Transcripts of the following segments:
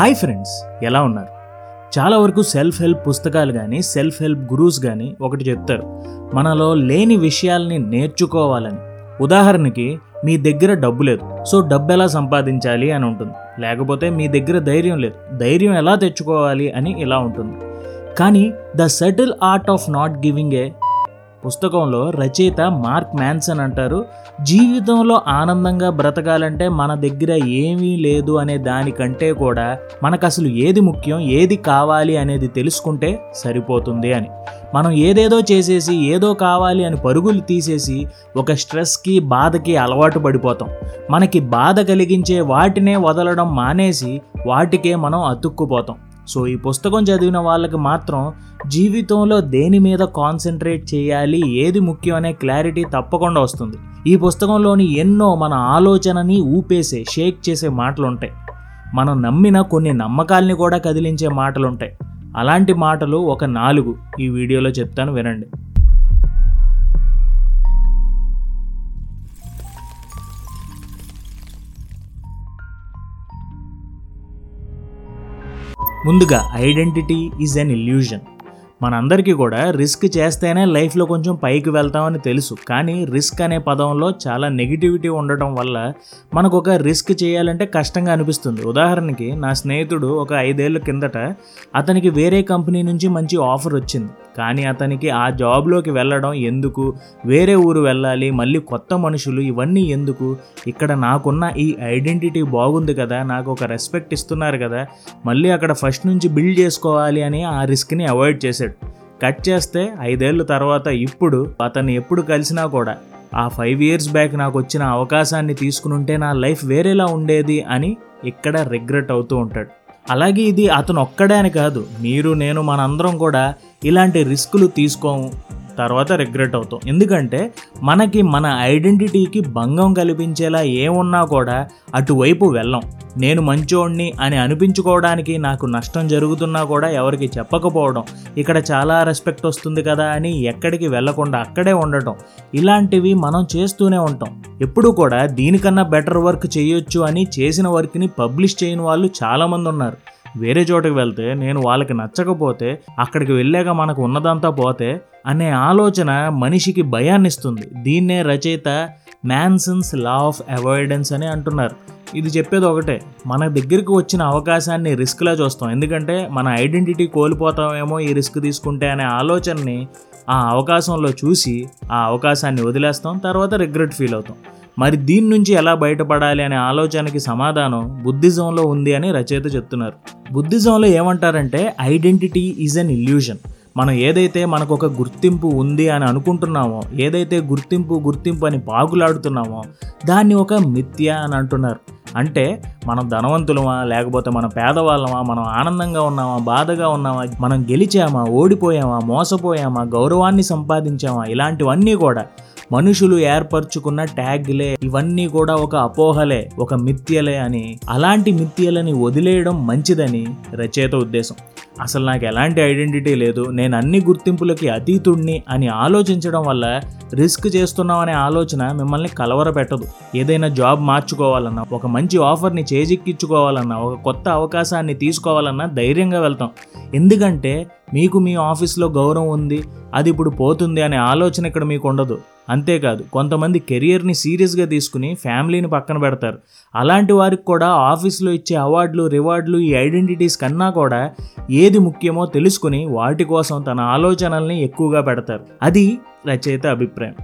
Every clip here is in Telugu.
హాయ్ ఫ్రెండ్స్ ఎలా ఉన్నారు? చాలా వరకు సెల్ఫ్ హెల్ప్ పుస్తకాలు కానీ సెల్ఫ్ హెల్ప్ గురూస్ కానీ ఒకటి చెప్తారు. మనలో లేని విషయాల్ని నేర్చుకోవాలని. ఉదాహరణకి మీ దగ్గర డబ్బు లేదు. సో డబ్బు ఎలా సంపాదించాలి అని ఉంటుంది. లేకపోతే మీ దగ్గర ధైర్యం లేదు. ధైర్యం ఎలా తెచ్చుకోవాలి అని ఇలా ఉంటుంది. కానీ the subtle art of not giving a పుస్తకంలో రచయిత మార్క్ మ్యాన్సన్ అంటారు జీవితంలో ఆనందంగా బ్రతకాలంటే మన దగ్గర ఏమీ లేదు అనే దానికంటే కూడా మనకు అసలు ఏది ముఖ్యం ఏది కావాలి అనేది తెలుసుకుంటే సరిపోతుంది అని. మనం ఏదేదో చేసేసి ఏదో కావాలి అని పరుగులు తీసేసి ఒక స్ట్రెస్కి బాధకి అలవాటు పడిపోతాం. మనకి బాధ కలిగించే వాటినే వదలడం మానేసి వాటికే మనం అతుక్కుపోతాం. సో ఈ పుస్తకం చదివిన వాళ్ళకి మాత్రం జీవితంలో దేని మీద కాన్సన్ట్రేట్ చేయాలి ఏది ముఖ్యం అనే క్లారిటీ తప్పకుండా వస్తుంది. ఈ పుస్తకంలోని ఎన్నో మన ఆలోచనని ఊపేసే షేక్ చేసే మాటలుంటాయి. మనం నమ్మిన కొన్ని నమ్మకాల్ని కూడా కదిలించే మాటలుంటాయి. అలాంటి మాటలు ఒక నాలుగు ఈ వీడియోలో చెప్తాను వినండి. ముందుగా ఐడెంటిటీ ఈజ్ అన్ ఇల్యూజన్ మనందరికీ కూడా రిస్క్ చేస్తేనే లైఫ్లో కొంచెం పైకి వెళ్తామని తెలుసు. కానీ రిస్క్ అనే పదంలో చాలా నెగిటివిటీ ఉండటం వల్ల మనకు ఒక రిస్క్ చేయాలంటే కష్టంగా అనిపిస్తుంది. ఉదాహరణకి నా స్నేహితుడు ఒక ఐదేళ్ళ కిందట అతనికి వేరే కంపెనీ నుంచి మంచి ఆఫర్ వచ్చింది. కానీ అతనికి ఆ జాబ్లోకి వెళ్ళడం ఎందుకు? వేరే ఊరు వెళ్ళాలి మళ్ళీ కొత్త మనుషులు ఇవన్నీ ఎందుకు? ఇక్కడ నాకున్న ఈ ఐడెంటిటీ బాగుంది కదా నాకు ఒక రెస్పెక్ట్ ఇస్తున్నారు కదా మళ్ళీ అక్కడ ఫస్ట్ నుంచి బిల్డ్ చేసుకోవాలి అని ఆ రిస్క్ని అవాయిడ్ చేశాడు. కట్ చేస్తే ఐదేళ్ళ తర్వాత ఇప్పుడు అతన్ని ఎప్పుడు కలిసినా కూడా ఆ ఫైవ్ ఇయర్స్ బ్యాక్ నాకు వచ్చిన అవకాశాన్ని తీసుకుని ఉంటే నా లైఫ్ వేరేలా ఉండేది అని ఇక్కడ రిగ్రెట్ అవుతూ ఉంటాడు. అలాగే ఇది అతను ఒక్కడే అని కాదు మీరు నేను మనందరం కూడా ఇలాంటి రిస్కులు తీసుకోము. తర్వాత రిగ్రెట్ అవుతాం. ఎందుకంటే మనకి మన ఐడెంటిటీకి భంగం కల్పించేలా ఏమున్నా కూడా అటువైపు వెళ్ళం. నేను మంచోడిని అని అనిపించుకోవడానికి నాకు నష్టం జరుగుతున్నా కూడా ఎవరికి చెప్పకపోవడం ఇక్కడ చాలా రెస్పెక్ట్ వస్తుంది కదా అని ఎక్కడికి వెళ్ళకుండా అక్కడే ఉండటం ఇలాంటివి మనం చేస్తూనే ఉంటాం. ఎప్పుడు కూడా దీనికన్నా బెటర్ వర్క్ చేయొచ్చు అని చేసిన వర్క్ని పబ్లిష్ చేయని వాళ్ళు చాలామంది ఉన్నారు. వేరే చోటకి వెళ్తే నేను వాళ్ళకి నచ్చకపోతే అక్కడికి వెళ్ళాక మనకు ఉన్నదంతా పోతే అనే ఆలోచన మనిషికి భయాన్ని ఇస్తుంది దీన్నే రచయిత మ్యాన్సన్స్ లా ఆఫ్ అవాయిడెన్స్ అని అంటున్నారు. ఇది చెప్పేది ఒకటే మన దగ్గరికి వచ్చిన అవకాశాన్ని రిస్క్లా చూస్తాం. ఎందుకంటే మన ఐడెంటిటీ కోల్పోతామేమో ఈ రిస్క్ తీసుకుంటే అనే ఆలోచనని ఆ అవకాశంలో చూసి ఆ అవకాశాన్ని వదిలేస్తాం తర్వాత రిగ్రెట్ ఫీల్ అవుతాం. మరి దీని నుంచి ఎలా బయటపడాలి అనే ఆలోచనకి సమాధానం బుద్ధిజంలో ఉంది అని రచయిత చెప్తున్నారు. బుద్ధిజంలో ఏమంటారంటే ఐడెంటిటీ ఈజ్ అన్ ఇల్యూషన్. మనం ఏదైతే మనకు ఒక గుర్తింపు ఉంది అని అనుకుంటున్నామో ఏదైతే గుర్తింపు గుర్తింపు అని పాగులాడుతున్నామో దాన్ని ఒక మిథ్య అని అంటున్నారు. అంటే మనం ధనవంతులమా లేకపోతే మన పేదవాళ్ళమా మనం ఆనందంగా ఉన్నామా బాధగా ఉన్నామా మనం గెలిచామా ఓడిపోయామా మోసపోయామా గౌరవాన్ని సంపాదించామా ఇలాంటివన్నీ కూడా మనుషులు ఏర్పరచుకున్న ట్యాగ్లే. ఇవన్నీ కూడా ఒక అపోహలే ఒక మిథ్యలే అని. అలాంటి మిథ్యలని వదిలేయడం మంచిదని రచయిత ఉద్దేశం. అసలు నాకు ఎలాంటి ఐడెంటిటీ లేదు. నేను అన్ని గుర్తింపులకి అతీతుడిని అని ఆలోచించడం వల్ల రిస్క్ చేస్తున్నాం అనే ఆలోచన మిమ్మల్ని కలవరపెట్టదు. ఏదైనా జాబ్ మార్చుకోవాలన్నా ఒక మంచి ఆఫర్ని చేజిక్కించుకోవాలన్నా ఒక కొత్త అవకాశాన్ని తీసుకోవాలన్నా ధైర్యంగా వెళ్తాం. ఎందుకంటే మీకు మీ ఆఫీస్లో గౌరవం ఉంది అది ఇప్పుడు పోతుంది అనే ఆలోచన ఇక్కడ మీకు ఉండదు. అంతేకాదు కొంతమంది కెరియర్ని సీరియస్గా తీసుకుని ఫ్యామిలీని పక్కన పెడతారు. అలాంటి వారికి కూడా ఆఫీస్లో ఇచ్చే అవార్డులు రివార్డులు ఈ ఐడెంటిటీస్ కన్నా కూడా ఏది ముఖ్యమో తెలుసుకుని వాటి కోసం తన ఆలోచనల్ని ఎక్కువగా పెడతారు. అది రచయిత అభిప్రాయం.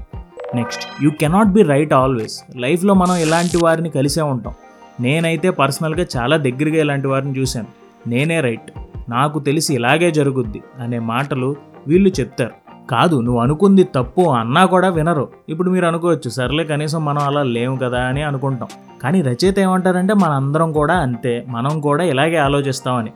Next you cannot be right always. లైఫ్లో మనం ఇలాంటి వారిని కలిసే ఉంటాం. నేనైతే పర్సనల్గా చాలా దగ్గరగా ఇలాంటి వారిని చూశాను. నేనే రైట్. నాకు తెలిసి ఇలాగే జరుగుద్ది అనే మాటలు వీళ్ళు చెప్తారు. కాదు నువ్వు అనుకుంది తప్పు అన్నా కూడా వినరు. ఇప్పుడు మీరు అనుకోవచ్చు సర్లే కనీసం మనం అలా లేము కదా అని అనుకుంటాం. కానీ రచయిత ఏమంటారంటే మనందరం కూడా అంతే మనం కూడా ఇలాగే ఆలోచిస్తామని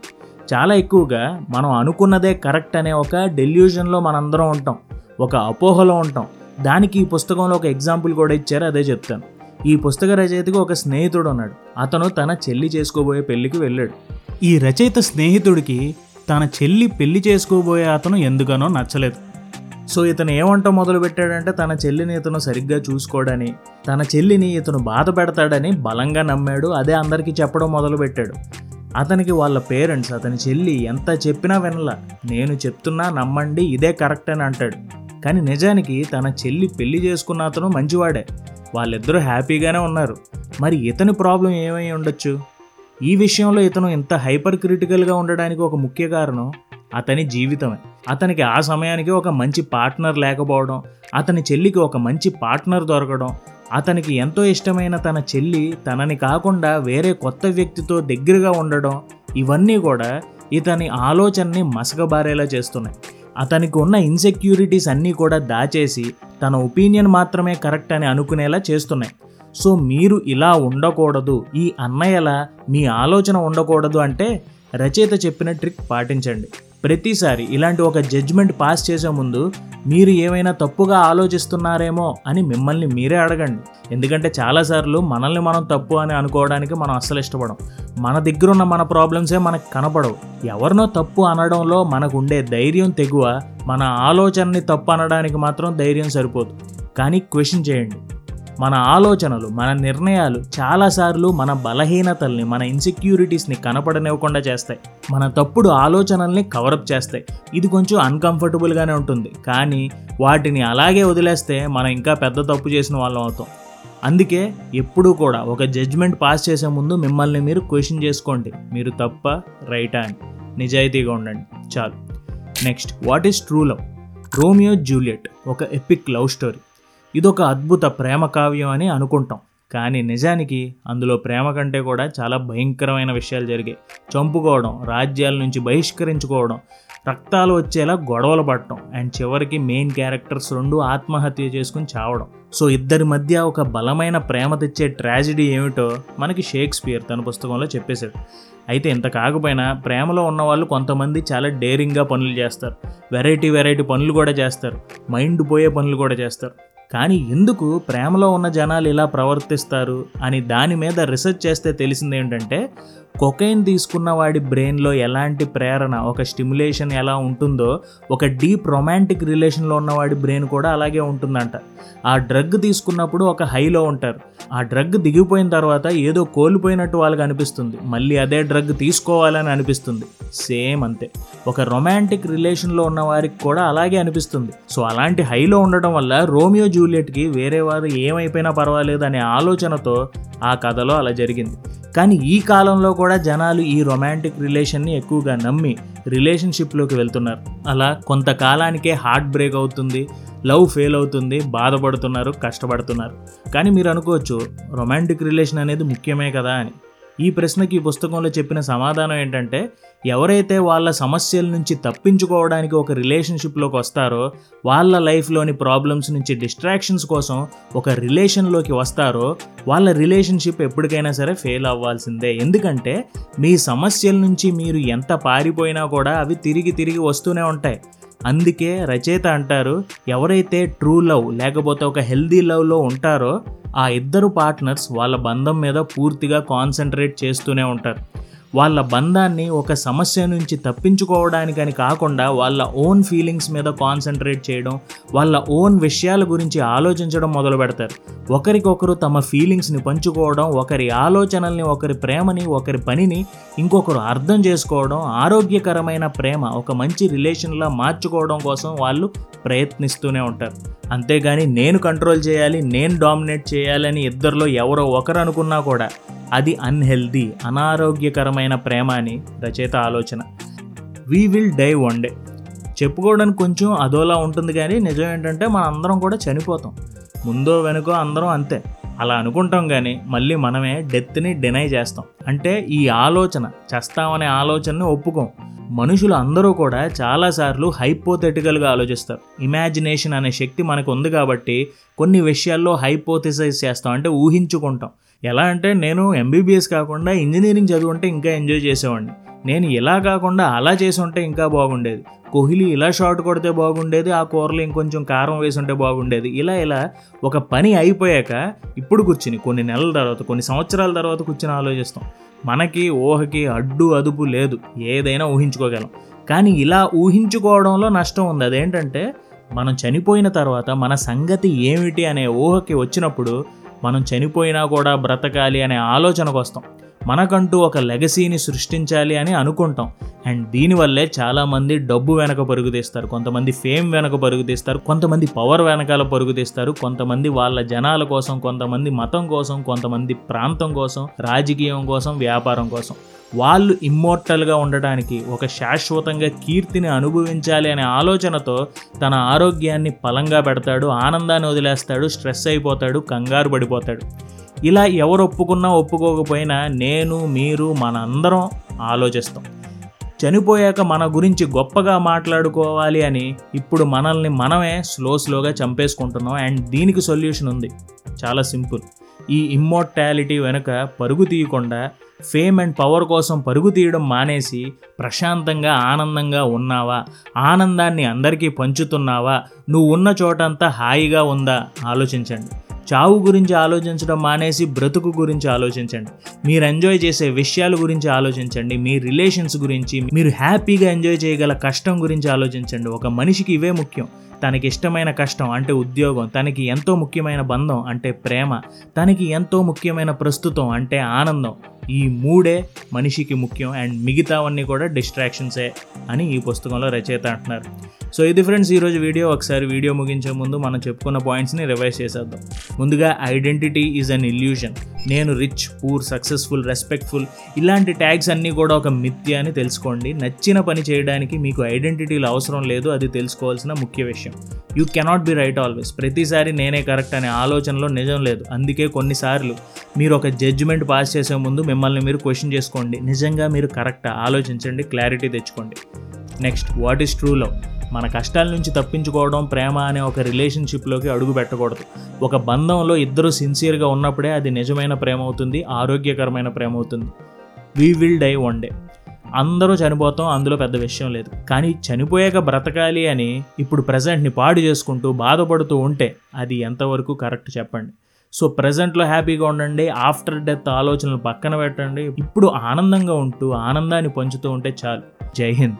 చాలా ఎక్కువగా మనం అనుకున్నదే కరెక్ట్ అనే ఒక డెల్యూజన్లో మనందరం ఉంటాం. ఒక అపోహలో ఉంటాం. దానికి ఈ పుస్తకంలో ఒక ఎగ్జాంపుల్ కూడా ఇచ్చారు అదే చెప్తాను. ఈ పుస్తక రచయితకి ఒక స్నేహితుడు ఉన్నాడు. అతను తన చెల్లి చేసుకోబోయే పెళ్ళికి వెళ్ళాడు. ఈ రచయిత స్నేహితుడికి తన చెల్లి పెళ్ళి చేసుకోబోయే అతను ఎందుకనో నచ్చలేదు. సో ఇతను ఏమంటో మొదలు పెట్టాడంటే తన చెల్లిని ఇతను సరిగ్గా చూసుకోడని తన చెల్లిని ఇతను బాధ పెడతాడని బలంగా నమ్మాడు అదే అందరికీ చెప్పడం మొదలు పెట్టాడు. అతనికి వాళ్ళ పేరెంట్స్ అతని చెల్లి ఎంత చెప్పినా వినలా నేను చెప్తున్నా నమ్మండి ఇదే కరెక్ట్ అని అంటాడు. కానీ నిజానికి తన చెల్లి పెళ్ళి చేసుకున్న అతను మంచివాడే. వాళ్ళిద్దరూ హ్యాపీగానే ఉన్నారు. మరి ఇతని ప్రాబ్లం ఏమై ఉండొచ్చు? ఈ విషయంలో ఇతను ఇంత హైపర్ క్రిటికల్గా ఉండడానికి ఒక ముఖ్య కారణం అతని జీవితమే. అతనికి ఆ సమయానికి ఒక మంచి పార్ట్నర్ లేకపోవడం అతని చెల్లికి ఒక మంచి పార్ట్నర్ దొరకడం అతనికి ఎంతో ఇష్టమైన తన చెల్లి తనని కాకుండా వేరే కొత్త వ్యక్తితో దగ్గరగా ఉండడం ఇవన్నీ కూడా ఇతని ఆలోచనని మసకబారేలా చేస్తున్నాయి. అతనికి ఉన్న ఇన్సెక్యూరిటీస్ అన్నీ కూడా దాచేసి తన ఒపీనియన్ మాత్రమే కరెక్ట్ అని అనుకునేలా చేస్తున్నాయి. సో మీరు ఇలా ఉండకూడదు. ఈ అన్నయ్యలా మీ ఆలోచన ఉండకూడదు అంటే రచయిత చెప్పిన ట్రిక్ పాటించండి. ప్రతిసారి ఇలాంటి ఒక జడ్జ్మెంట్ పాస్ చేసే ముందు మీరు ఏమైనా తప్పుగా ఆలోచిస్తున్నారేమో అని మిమ్మల్ని మీరే అడగండి. ఎందుకంటే చాలాసార్లు మనల్ని మనం తప్పు అని అనుకోవడానికి మనం అస్సలు ఇష్టపడం. మన దగ్గర ఉన్న మన ప్రాబ్లమ్సే మనకు కనపడవు. ఎవరినో తప్పు అనడంలో మనకు ఉండే ధైర్యం తెగువ మన ఆలోచనని తప్పు అనడానికి మాత్రం ధైర్యం సరిపోదు. కానీ క్వశ్చన్ చేయండి. మన ఆలోచనలు మన నిర్ణయాలు చాలాసార్లు మన బలహీనతల్ని మన ఇన్సెక్యూరిటీస్ని కనపడనివ్వకుండా చేస్తాయి. మన తప్పుడు ఆలోచనల్ని కవరప్ చేస్తాయి. ఇది కొంచెం అన్కంఫర్టబుల్గానే ఉంటుంది. కానీ వాటిని అలాగే వదిలేస్తే మనం ఇంకా పెద్ద తప్పు చేసిన వాళ్ళం అవుతాం. అందుకే ఎప్పుడూ కూడా ఒక జడ్జ్మెంట్ పాస్ చేసే ముందు మిమ్మల్ని మీరు క్వశ్చన్ చేసుకోండి. మీరు తప్ప రైటా అని నిజాయితీగా ఉండండి. చాలు. Next what is true love Romeo Juliet ఒక ఎపిక్ లవ్ స్టోరీ ఇదొక అద్భుత ప్రేమ కావ్యం అని అనుకుంటాం. కానీ నిజానికి అందులో ప్రేమ కంటే కూడా చాలా భయంకరమైన విషయాలు జరిగాయి. చంపుకోవడం రాజ్యాల నుంచి బహిష్కరించుకోవడం రక్తాలు వచ్చేలా గొడవలు పడటం అండ్ చివరికి మెయిన్ క్యారెక్టర్స్ రెండు ఆత్మహత్య చేసుకుని చావడం. సో ఇద్దరి మధ్య ఒక బలమైన ప్రేమ తెచ్చే ట్రాజిడీ ఏమిటో మనకి షేక్స్పియర్ తన పుస్తకంలో చెప్పేశాడు. అయితే ఇంత కాకపోయినా ప్రేమలో ఉన్న వాళ్ళు కొంతమంది చాలా డేరింగ్గా పనులు చేస్తారు. వెరైటీ వెరైటీ పనులు కూడా చేస్తారు. మైండ్ పోయే పనులు కూడా చేస్తారు. కానీ ఎందుకు ప్రేమలో ఉన్న జనాలు ఇలా ప్రవర్తిస్తారు అని దాని మీద రీసెర్చ్ చేస్తే తెలిసింది ఏంటంటే కొకైన్ తీసుకున్న వాడి బ్రెయిన్లో ఎలాంటి ప్రేరణ ఒక స్టిమ్యులేషన్ ఎలా ఉంటుందో ఒక డీప్ రొమాంటిక్ రిలేషన్లో ఉన్నవాడి బ్రెయిన్ కూడా అలాగే ఉంటుందంట. ఆ డ్రగ్ తీసుకున్నప్పుడు ఒక హైలో ఉంటారు. ఆ డ్రగ్ దిగిపోయిన తర్వాత ఏదో కోల్పోయినట్టు వాళ్ళకి అనిపిస్తుంది. మళ్ళీ అదే డ్రగ్ తీసుకోవాలని అనిపిస్తుంది. సేమ్ అంతే. ఒక రొమాంటిక్ రిలేషన్లో ఉన్న వారికి కూడా అలాగే అనిపిస్తుంది. సో అలాంటి హైలో ఉండటం వల్ల రోమియో జూలియట్కి వేరే వారు ఏమైపోయినా పర్వాలేదు అనే ఆలోచనతో ఆ కథలో అలా జరిగింది. కానీ ఈ కాలంలో కూడా జనాలు ఈ రొమాంటిక్ రిలేషన్ని ఎక్కువగా నమ్మి రిలేషన్షిప్లోకి వెళ్తున్నారు. అలా కొంతకాలానికే హార్ట్ బ్రేక్ అవుతుంది లవ్ ఫెయిల్ అవుతుంది బాధపడుతున్నారు కష్టపడుతున్నారు. కానీ మీరు అనుకోవచ్చు రొమాంటిక్ రిలేషన్ అనేది ముఖ్యమే కదా అని. ఈ ప్రశ్నకి ఈ పుస్తకంలో చెప్పిన సమాధానం ఏంటంటే ఎవరైతే వాళ్ళ సమస్యల నుంచి తప్పించుకోవడానికి ఒక రిలేషన్షిప్లోకి వస్తారో వాళ్ళ లైఫ్లోని ప్రాబ్లమ్స్ నుంచి డిస్ట్రాక్షన్స్ కోసం ఒక రిలేషన్లోకి వస్తారో వాళ్ళ రిలేషన్షిప్ ఎప్పటికైనా సరే ఫెయిల్ అవ్వాల్సిందే. ఎందుకంటే మీ సమస్యల నుంచి మీరు ఎంత పారిపోయినా కూడా అవి తిరిగి తిరిగి వస్తూనే ఉంటాయి. అందుకే రచయిత అంటారు ఎవరైతే ట్రూ లవ్ లేకపోతే ఒక హెల్దీ లవ్లో ఉంటారో ఆ ఇద్దరు పార్ట్నర్స్ వాళ్ళ బంధం మీద పూర్తిగా కాన్సన్ట్రేట్ చేస్తూనే ఉంటారు. వాళ్ళ బంధాన్ని ఒక సమస్య నుంచి తప్పించుకోవడానికని కాకుండా వాళ్ళ ఓన్ ఫీలింగ్స్ మీద కాన్సన్ట్రేట్ చేయడం వాళ్ళ ఓన్ విషయాల గురించి ఆలోచించడం మొదలు పెడతారు. ఒకరికొకరు తమ ఫీలింగ్స్ని పంచుకోవడం ఒకరి ఆలోచనల్ని ఒకరి ప్రేమని ఒకరి పనిని ఇంకొకరు అర్థం చేసుకోవడం ఆరోగ్యకరమైన ప్రేమ ఒక మంచి రిలేషన్లా మార్చుకోవడం కోసం వాళ్ళు ప్రయత్నిస్తూనే ఉంటారు. అంతేగాని నేను కంట్రోల్ చేయాలి నేను డామినేట్ చేయాలని ఇద్దరిలో ఎవరో ఒకరు అనుకున్నా కూడా అది అన్హెల్దీ అనారోగ్యకరమైన ప్రేమ అని రచయిత ఆలోచన. We will die one day చెప్పుకోవడానికి కొంచెం అదోలా ఉంటుంది కానీ నిజం ఏంటంటే మన అందరం కూడా చనిపోతాం. ముందో వెనుకో అందరం అంతే. అలా అనుకుంటాం కానీ మళ్ళీ మనమే డెత్ని డినై చేస్తాం. అంటే ఈ ఆలోచన చేస్తామనే ఆలోచనని ఒప్పుకోం. మనుషులు అందరూ కూడా చాలాసార్లు హైపోథెటికల్గా ఆలోచిస్తారు. ఇమాజినేషన్ అనే శక్తి మనకు ఉంది కాబట్టి కొన్ని విషయాల్లో హైపోథిసైజ్ చేస్తాం. అంటే ఊహించుకుంటాం. ఎలా అంటే నేను ఎంబీబీఎస్ కాకుండా ఇంజనీరింగ్ చదువుంటే ఇంకా ఎంజాయ్ చేసేవాడిని. నేను ఇలా కాకుండా అలా చేసి ఉంటే ఇంకా బాగుండేది. కోహ్లీ ఇలా షాట్ కొడితే బాగుండేది ఆ కూరలో ఇంకొంచెం కారం వేసి ఉంటే బాగుండేది. ఇలా ఇలా ఒక పని అయిపోయాక ఇప్పుడు కూర్చుని కొన్ని నెలల తర్వాత కొన్ని సంవత్సరాల తర్వాత కూర్చుని ఆలోచిస్తాం. మనకి ఊహకి అడ్డు అదుపు లేదు ఏదైనా ఊహించుకోగలం. కానీ ఇలా ఊహించుకోవడంలో నష్టం ఉంది. అదేంటంటే మనం చనిపోయిన తర్వాత మన సంగతి ఏమిటి అనే ఊహకి వచ్చినప్పుడు మనం చనిపోయినా కూడా బ్రతకాలి అనే ఆలోచనకు వస్తాం. మనకంటూ ఒక లెగసీని సృష్టించాలి అని అనుకుంటాం. అండ్ దీనివల్లే చాలామంది డబ్బు వెనక పరుగు తీస్తారు. కొంతమంది ఫేమ్ వెనక పరుగు తీస్తారు. కొంతమంది పవర్ వెనకాల పరుగు తీస్తారు. కొంతమంది వాళ్ళ జనాల కోసం కొంతమంది మతం కోసం కొంతమంది ప్రాంతం కోసం రాజకీయం కోసం వ్యాపారం కోసం. వాళ్ళు ఇమ్మోర్టల్గా ఉండటానికి ఒక శాశ్వతంగా కీర్తిని అనుభవించాలి అనే ఆలోచనతో తన ఆరోగ్యాన్ని పలంగా పెడతాడు ఆనందాన్ని వదిలేస్తాడు స్ట్రెస్ అయిపోతాడు కంగారు పడిపోతాడు. ఇలా ఎవరు ఒప్పుకున్నా ఒప్పుకోకపోయినా నేను మీరు మనందరం ఆలోచిస్తాం. చనిపోయాక మన గురించి గొప్పగా మాట్లాడుకోవాలి అని ఇప్పుడు మనల్ని మనమే స్లో స్లోగా చంపేసుకుంటున్నాం అండ్ దీనికి సొల్యూషన్ ఉంది. చాలా సింపుల్. ఈ ఇమ్మోర్టాలిటీ వెనుక పరుగు తీయకుండా ఫేమ్ అండ్ పవర్ కోసం పరుగు తీయడం మానేసి ప్రశాంతంగా ఆనందంగా ఉన్నావా? ఆనందాన్ని అందరికీ పంచుతున్నావా? నువ్వు ఉన్న చోటంతా హాయిగా ఉందా? ఆలోచించండి. చావు గురించి ఆలోచించడం మానేసి బ్రతుకు గురించి ఆలోచించండి. మీరు ఎంజాయ్ చేసే విషయాల గురించి ఆలోచించండి. మీ రిలేషన్స్ గురించి మీరు హ్యాపీగా ఎంజాయ్ చేయగల కష్టం గురించి ఆలోచించండి. ఒక మనిషికి ఇవే ముఖ్యం. తనకి ఇష్టమైన కష్టం అంటే ఉద్యోగం తనకి ఎంతో ముఖ్యమైన బంధం అంటే ప్రేమ తనకి ఎంతో ముఖ్యమైన ప్రస్తుతం అంటే ఆనందం. ఈ మూడే మనిషికి ముఖ్యం అండ్ మిగతావన్నీ కూడా డిస్ట్రాక్షన్సే అని ఈ పుస్తకంలో రచయిత అంటున్నారు. సో ఇది ఫ్రెండ్స్ ఈరోజు వీడియో. ఒకసారి వీడియో ముగించే ముందు మనం చెప్పుకున్న పాయింట్స్ని రివైజ్ చేసేద్దాం. ముందుగా ఐడెంటిటీ ఈజ్ అన్ ఇల్యూషన్ నేను రిచ్ పూర్ సక్సెస్ఫుల్ రెస్పెక్ట్ఫుల్ ఇలాంటి ట్యాగ్స్ అన్నీ కూడా ఒక మిథ్య అని తెలుసుకోండి. నచ్చిన పని చేయడానికి మీకు ఐడెంటిటీలు అవసరం లేదు అది తెలుసుకోవాల్సిన ముఖ్య విషయం. You cannot be right always ప్రతిసారి నేనే కరెక్ట్ అనే ఆలోచనలో నిజం లేదు. అందుకే కొన్నిసార్లు మీరు ఒక జడ్జిమెంట్ పాస్ చేసే ముందు మిమ్మల్ని మీరు క్వశ్చన్ చేసుకోండి. నిజంగా మీరు కరెక్టా ఆలోచించండి క్లారిటీ తెచ్చుకోండి. Next what is true love మన కష్టాల నుంచి తప్పించుకోవడం ప్రేమ అనే ఒక రిలేషన్షిప్లోకి అడుగు పెట్టకూడదు. ఒక బంధంలో ఇద్దరు సిన్సియర్గా ఉన్నప్పుడే అది నిజమైన ప్రేమ అవుతుంది ఆరోగ్యకరమైన ప్రేమ అవుతుంది. We will die one day అందరూ చనిపోతాం అందులో పెద్ద విషయం లేదు. కానీ చనిపోయాక బ్రతకాలి అని ఇప్పుడు ప్రజెంట్ని పాడు చేసుకుంటూ బాధపడుతూ ఉంటే అది ఎంతవరకు కరెక్ట్ చెప్పండి. సో ప్రజెంట్లో హ్యాపీగా ఉండండి. ఆఫ్టర్ డెత్ ఆలోచనలు పక్కన పెట్టండి. ఇప్పుడు ఆనందంగా ఉంటూ ఆనందాన్ని పంచుతూ ఉంటే చాలు. జై హింద్.